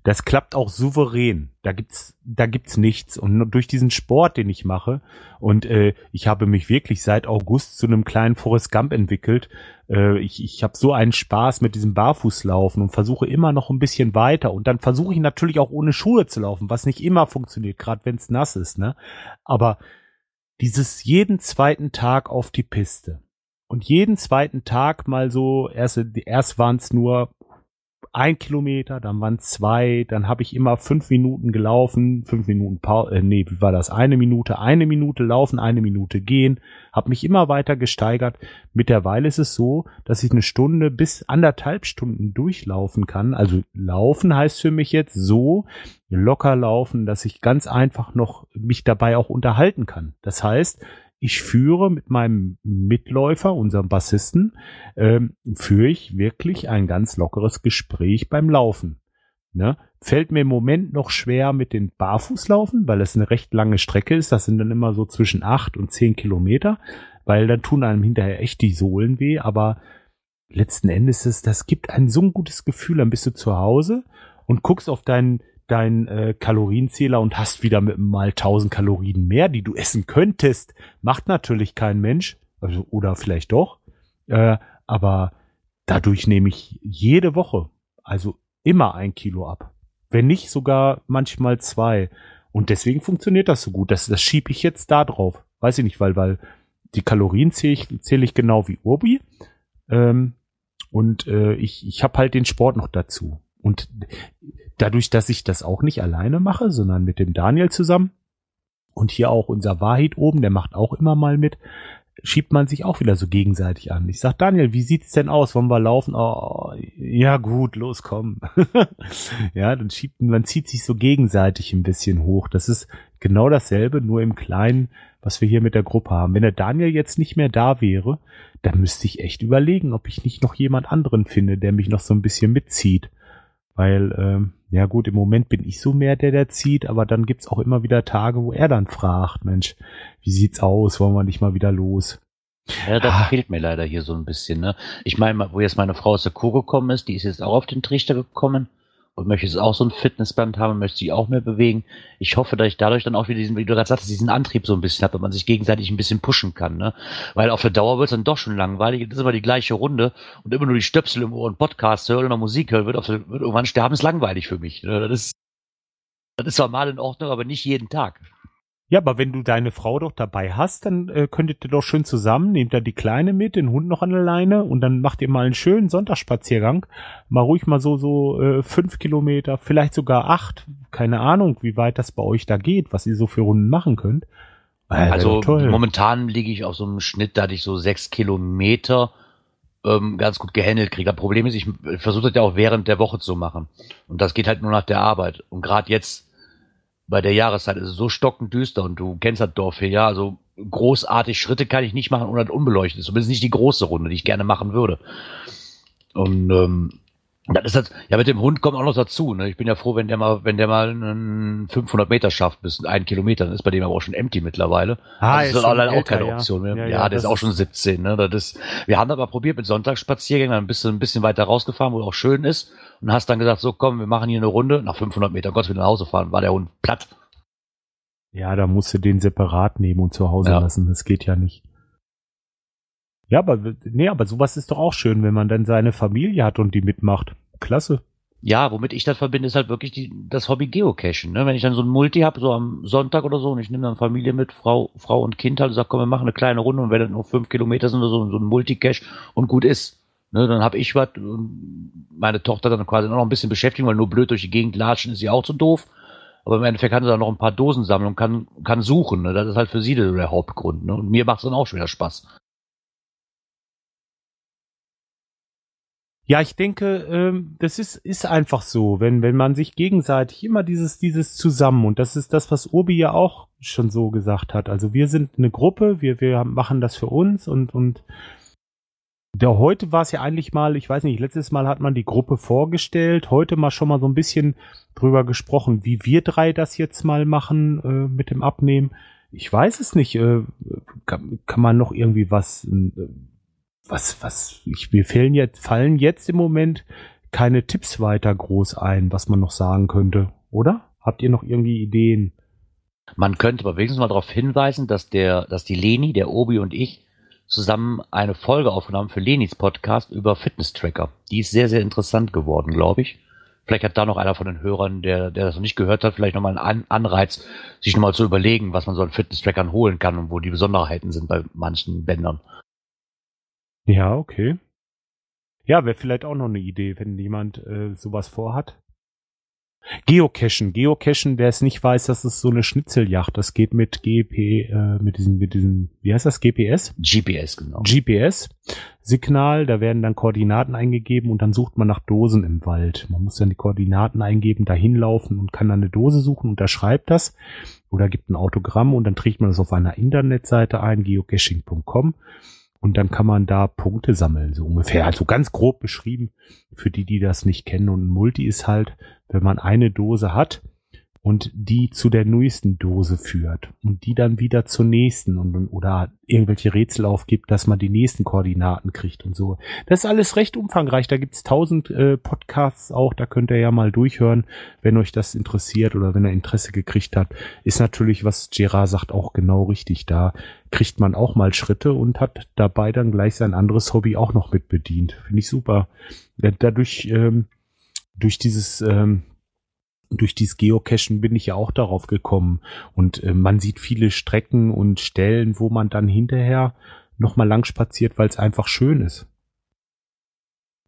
Das klappt auch souverän. Da gibt's, da gibt's nichts. Und durch diesen Sport, den ich mache, und äh, ich habe mich wirklich seit August zu einem kleinen Forrest Gump entwickelt. Äh, ich ich habe so einen Spaß mit diesem Barfußlaufen und versuche immer noch ein bisschen weiter. Und dann versuche ich natürlich auch ohne Schuhe zu laufen, was nicht immer funktioniert, gerade wenn es nass ist. Ne? Aber dieses jeden zweiten Tag auf die Piste. Und jeden zweiten Tag mal so, erst, erst waren es nur ein Kilometer, dann waren zwei, dann habe ich immer fünf Minuten gelaufen, fünf Minuten Pause, äh, nee, wie war das? Eine Minute, eine Minute laufen, eine Minute gehen, habe mich immer weiter gesteigert. Mittlerweile ist es so, dass ich eine Stunde bis anderthalb Stunden durchlaufen kann. Also laufen heißt für mich jetzt so locker laufen, dass ich ganz einfach noch mich dabei auch unterhalten kann. Das heißt, ich führe mit meinem Mitläufer, unserem Bassisten, ähm, führe ich wirklich ein ganz lockeres Gespräch beim Laufen. Ne? Fällt mir im Moment noch schwer mit den Barfußlaufen, weil es eine recht lange Strecke ist. Das sind dann immer so zwischen acht und zehn Kilometer, weil dann tun einem hinterher echt die Sohlen weh. Aber letzten Endes ist das gibt ein so ein gutes Gefühl. Dann bist du zu Hause und guckst auf deinen dein äh, Kalorienzähler und hast wieder mit mal 1000 Kalorien mehr, die du essen könntest. Macht natürlich kein Mensch, also, oder vielleicht doch. Äh, aber dadurch nehme ich jede Woche, also immer ein Kilo ab. Wenn nicht sogar manchmal zwei. Und deswegen funktioniert das so gut. Das, das schiebe ich jetzt da drauf. Weiß ich nicht, weil, weil die Kalorien zähle ich, zähle ich genau wie Urbi. Ähm, und äh, ich, ich habe halt den Sport noch dazu. Und dadurch, dass ich das auch nicht alleine mache, sondern mit dem Daniel zusammen und hier auch unser Wahid oben, der macht auch immer mal mit, schiebt man sich auch wieder so gegenseitig an. Ich sag, Daniel, wie sieht's denn aus? Wollen wir laufen? Oh, ja gut, los, komm. ja, dann schiebt man zieht sich so gegenseitig ein bisschen hoch. Das ist genau dasselbe, nur im Kleinen, was wir hier mit der Gruppe haben. Wenn der Daniel jetzt nicht mehr da wäre, dann müsste ich echt überlegen, ob ich nicht noch jemand anderen finde, der mich noch so ein bisschen mitzieht. Weil, ähm, ja gut, im Moment bin ich so mehr der, der zieht, aber dann gibt's auch immer wieder Tage, wo er dann fragt, Mensch, wie sieht's aus? Wollen wir nicht mal wieder los? Ja, das ah. fehlt mir leider hier so ein bisschen. Ne? Ich meine, wo jetzt meine Frau aus der Kur gekommen ist, die ist jetzt auch auf den Trichter gekommen und möchte jetzt auch so ein Fitnessband haben, möchte sich auch mehr bewegen. Ich hoffe, dass ich dadurch dann auch wieder diesen, wie du gerade sagst, diesen Antrieb so ein bisschen habe, dass man sich gegenseitig ein bisschen pushen kann, ne? Weil auf der Dauer wird es dann doch schon langweilig. Das ist immer die gleiche Runde und immer nur die Stöpsel im Ohr und Podcast hören oder Musik hören, wird, auf wird irgendwann sterben, ist langweilig für mich. Ne? Das ist, das ist normal in Ordnung, aber nicht jeden Tag. Ja, aber wenn du deine Frau doch dabei hast, dann äh, könntet ihr doch schön zusammen, nehmt da die Kleine mit, den Hund noch an der Leine und dann macht ihr mal einen schönen Sonntagsspaziergang. Mal ruhig mal so, so äh, fünf Kilometer, vielleicht sogar acht. Keine Ahnung, wie weit das bei euch da geht, was ihr so für Runden machen könnt. Äh, also momentan liege ich auf so einem Schnitt, da ich so sechs Kilometer ähm, ganz gut gehandelt kriege. Das Problem ist, ich versuche das ja auch während der Woche zu machen. Und das geht halt nur nach der Arbeit. Und gerade jetzt bei der Jahreszeit ist es so stockendüster und du kennst das Dorf hier, ja, also großartig Schritte kann ich nicht machen ohne das unbeleuchtet ist. Zumindest nicht die große Runde, die ich gerne machen würde. Und ähm, das ist das, ja, mit dem Hund kommt auch noch dazu. Ne? Ich bin ja froh, wenn der mal, wenn der mal einen 500 Meter schafft bis einen Kilometer, dann ist bei dem aber auch schon empty mittlerweile. Ah, das ist, ist allein auch keine Option mehr. Ja, ja, ja der ist auch schon 17. Ne? Das ist, wir haben aber probiert mit Sonntagsspaziergängen, dann bist du ein bisschen weiter rausgefahren, wo auch schön ist und hast dann gesagt, so komm, wir machen hier eine Runde. Nach 500 Metern, Gott, wieder nach Hause fahren, war der Hund platt. Ja, da musst du den separat nehmen und zu Hause ja. lassen. Das geht ja nicht. Ja, aber nee, aber sowas ist doch auch schön, wenn man dann seine Familie hat und die mitmacht. Klasse. Ja, womit ich das verbinde, ist halt wirklich die, das Hobby Geocachen. Ne? Wenn ich dann so ein Multi habe, so am Sonntag oder so, und ich nehme dann Familie mit, Frau, Frau und Kind halt und sage, komm, wir machen eine kleine Runde und wenn das nur fünf Kilometer sind oder so, so ein Multicache und gut ist. Ne, dann habe ich was, meine Tochter dann quasi noch ein bisschen beschäftigen, weil nur blöd durch die Gegend latschen ist sie auch zu doof. Aber im Endeffekt kann sie dann noch ein paar Dosen sammeln und kann, kann suchen. Ne? Das ist halt für sie der, der Hauptgrund. Ne? Und mir macht es dann auch schon wieder Spaß. Ja, ich denke, ähm, das ist, ist einfach so, wenn, wenn man sich gegenseitig immer dieses, dieses zusammen, und das ist das, was Urbi ja auch schon so gesagt hat. Also wir sind eine Gruppe, wir, wir machen das für uns und, und der heute war es ja eigentlich mal, ich weiß nicht, letztes Mal hat man die Gruppe vorgestellt, heute mal schon mal so ein bisschen drüber gesprochen, wie wir drei das jetzt mal machen äh, mit dem Abnehmen. Ich weiß es nicht. Äh, kann, kann man noch irgendwie was, äh, was, was, ich, mir fehlen jetzt, fallen jetzt im Moment keine Tipps weiter groß ein, was man noch sagen könnte, oder? Habt ihr noch irgendwie Ideen? Man könnte aber wenigstens mal darauf hinweisen, dass der, dass die Leni, der Obi und ich zusammen eine Folge aufgenommen für Lenis Podcast über Fitness-Tracker. Die ist sehr, sehr interessant geworden, glaube ich. Vielleicht hat da noch einer von den Hörern, der, der das noch nicht gehört hat, vielleicht nochmal einen Anreiz, sich nochmal zu überlegen, was man so an Fitness-Trackern holen kann und wo die Besonderheiten sind bei manchen Bändern. Ja, okay. Ja, wäre vielleicht auch noch eine Idee, wenn jemand äh, sowas vorhat. Geocachen, Geocachen, wer es nicht weiß, das ist so eine Schnitzeljacht. Das geht mit GP, äh, mit diesem, mit diesem, wie heißt das, GPS? GPS, genau. GPS-Signal, da werden dann Koordinaten eingegeben und dann sucht man nach Dosen im Wald. Man muss dann die Koordinaten eingeben, dahin laufen und kann dann eine Dose suchen, unterschreibt das oder gibt ein Autogramm und dann trägt man das auf einer Internetseite ein, geocaching.com und dann kann man da Punkte sammeln, so ungefähr. Also ganz grob beschrieben für die, die das nicht kennen. Und ein Multi ist halt, wenn man eine Dose hat und die zu der neuesten Dose führt und die dann wieder zur nächsten und, oder irgendwelche Rätsel aufgibt, dass man die nächsten Koordinaten kriegt und so. Das ist alles recht umfangreich. Da gibt's tausend äh, Podcasts auch, da könnt ihr ja mal durchhören, wenn euch das interessiert oder wenn er Interesse gekriegt hat. Ist natürlich, was Gerard sagt, auch genau richtig. Da kriegt man auch mal Schritte und hat dabei dann gleich sein anderes Hobby auch noch mit bedient. Finde ich super. Dadurch, ähm, durch dieses ähm, durch dieses Geocachen bin ich ja auch darauf gekommen. Und äh, man sieht viele Strecken und Stellen, wo man dann hinterher nochmal lang spaziert, weil es einfach schön ist.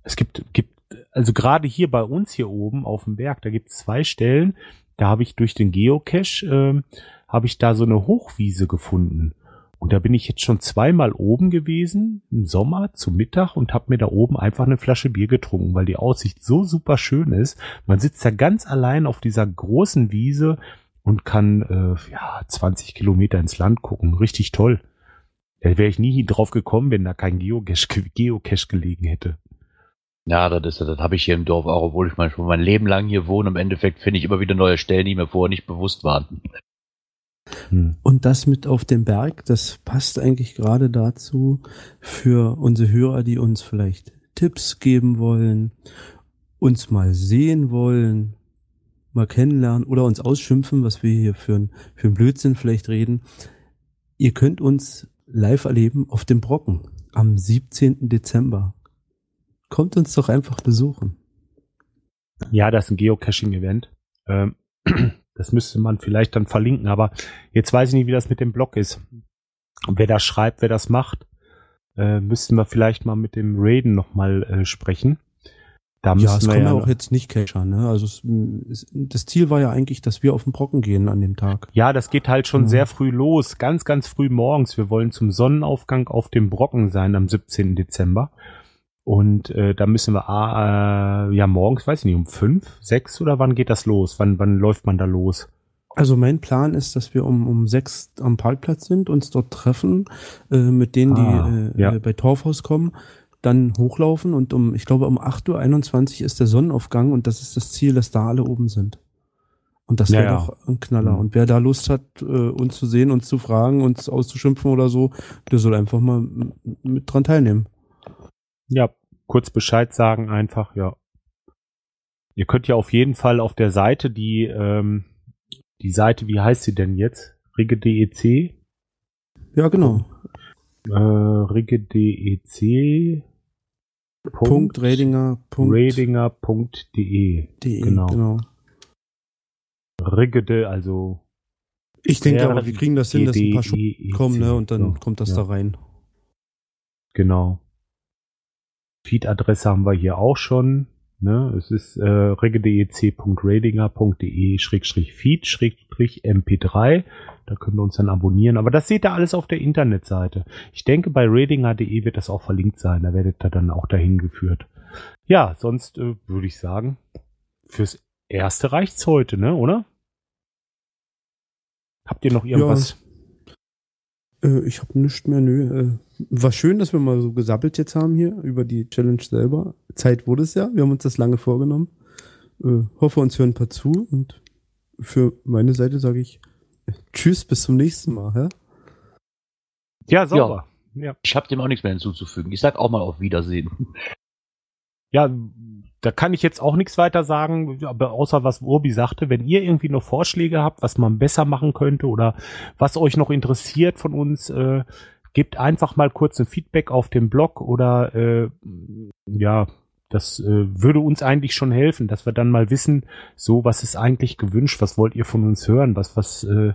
Es gibt, gibt, also gerade hier bei uns hier oben auf dem Berg, da gibt es zwei Stellen, da habe ich durch den Geocache, äh, habe ich da so eine Hochwiese gefunden. Und da bin ich jetzt schon zweimal oben gewesen, im Sommer zu Mittag und habe mir da oben einfach eine Flasche Bier getrunken, weil die Aussicht so super schön ist. Man sitzt da ganz allein auf dieser großen Wiese und kann äh, ja 20 Kilometer ins Land gucken. Richtig toll. Da wäre ich nie drauf gekommen, wenn da kein Geocache, Geocache gelegen hätte. Ja, das, ist, das habe ich hier im Dorf auch, obwohl ich schon mein Leben lang hier wohne. Im Endeffekt finde ich immer wieder neue Stellen, die mir vorher nicht bewusst waren. Hm. Und das mit auf dem Berg, das passt eigentlich gerade dazu für unsere Hörer, die uns vielleicht Tipps geben wollen, uns mal sehen wollen, mal kennenlernen oder uns ausschimpfen, was wir hier für ein, für ein Blödsinn vielleicht reden. Ihr könnt uns live erleben auf dem Brocken am 17. Dezember. Kommt uns doch einfach besuchen. Ja, das ist ein Geocaching-Event. Ähm, das müsste man vielleicht dann verlinken, aber jetzt weiß ich nicht, wie das mit dem Blog ist. Und wer das schreibt, wer das macht, äh, müssten wir vielleicht mal mit dem Raiden nochmal äh, sprechen. Da ja, es kann ja auch jetzt nicht cachern. Ne? Also es, es, das Ziel war ja eigentlich, dass wir auf den Brocken gehen an dem Tag. Ja, das geht halt schon mhm. sehr früh los, ganz, ganz früh morgens. Wir wollen zum Sonnenaufgang auf dem Brocken sein am 17. Dezember. Und äh, da müssen wir äh, ja morgens, weiß ich nicht, um fünf, sechs oder wann geht das los? Wann, wann läuft man da los? Also mein Plan ist, dass wir um, um sechs am Parkplatz sind, uns dort treffen, äh, mit denen, ah, die äh, ja. bei Torfhaus kommen, dann hochlaufen und um, ich glaube, um 8.21 Uhr ist der Sonnenaufgang und das ist das Ziel, dass da alle oben sind. Und das wäre ja, doch ein Knaller. Mhm. Und wer da Lust hat, äh, uns zu sehen, uns zu fragen, uns auszuschimpfen oder so, der soll einfach mal mit dran teilnehmen. Ja, kurz Bescheid sagen einfach, ja. Ihr könnt ja auf jeden Fall auf der Seite die, ähm, die Seite, wie heißt sie denn jetzt? Rigge.dec? Ja, genau. Äh, Rigge.dec Punkt Radinger. Radinger.de. Genau. genau. Riggede, also. Ich denke aber, wir kriegen das hin, dass ein paar Schuhe kommen, ne, und dann kommt das da rein. Genau. Feed-Adresse haben wir hier auch schon. Ne? Es ist äh, regedec.radinger.de-feed-mp3. Da können wir uns dann abonnieren. Aber das seht ihr alles auf der Internetseite. Ich denke, bei radinger.de wird das auch verlinkt sein. Da werdet ihr dann auch dahin geführt. Ja, sonst äh, würde ich sagen, fürs Erste reicht's heute, ne, oder? Habt ihr noch irgendwas? Ja. Äh, ich habe nichts mehr, nö. Äh, war schön, dass wir mal so gesabbelt jetzt haben hier über die Challenge selber. Zeit wurde es ja. Wir haben uns das lange vorgenommen. Äh, hoffe, uns hören ein paar zu und für meine Seite sage ich Tschüss, bis zum nächsten Mal. Hä? Ja, sauber. Ja. ja. Ich habe dem auch nichts mehr hinzuzufügen. Ich sag auch mal auf Wiedersehen. Ja, da kann ich jetzt auch nichts weiter sagen, aber außer was Urbi sagte, wenn ihr irgendwie noch Vorschläge habt, was man besser machen könnte oder was euch noch interessiert von uns, äh, gebt einfach mal kurz ein Feedback auf dem Blog oder äh, ja, das äh, würde uns eigentlich schon helfen, dass wir dann mal wissen, so was ist eigentlich gewünscht, was wollt ihr von uns hören, was was äh,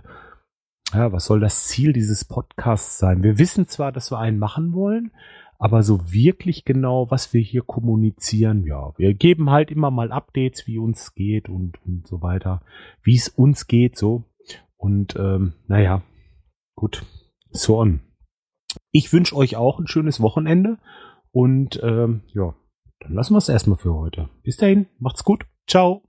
ja, was soll das Ziel dieses Podcasts sein? Wir wissen zwar, dass wir einen machen wollen, aber so wirklich genau, was wir hier kommunizieren, ja, wir geben halt immer mal Updates, wie uns geht und, und so weiter, wie es uns geht, so. Und ähm, naja, gut, so on. Ich wünsche euch auch ein schönes Wochenende und ähm, ja, dann lassen wir es erstmal für heute. Bis dahin, macht's gut. Ciao.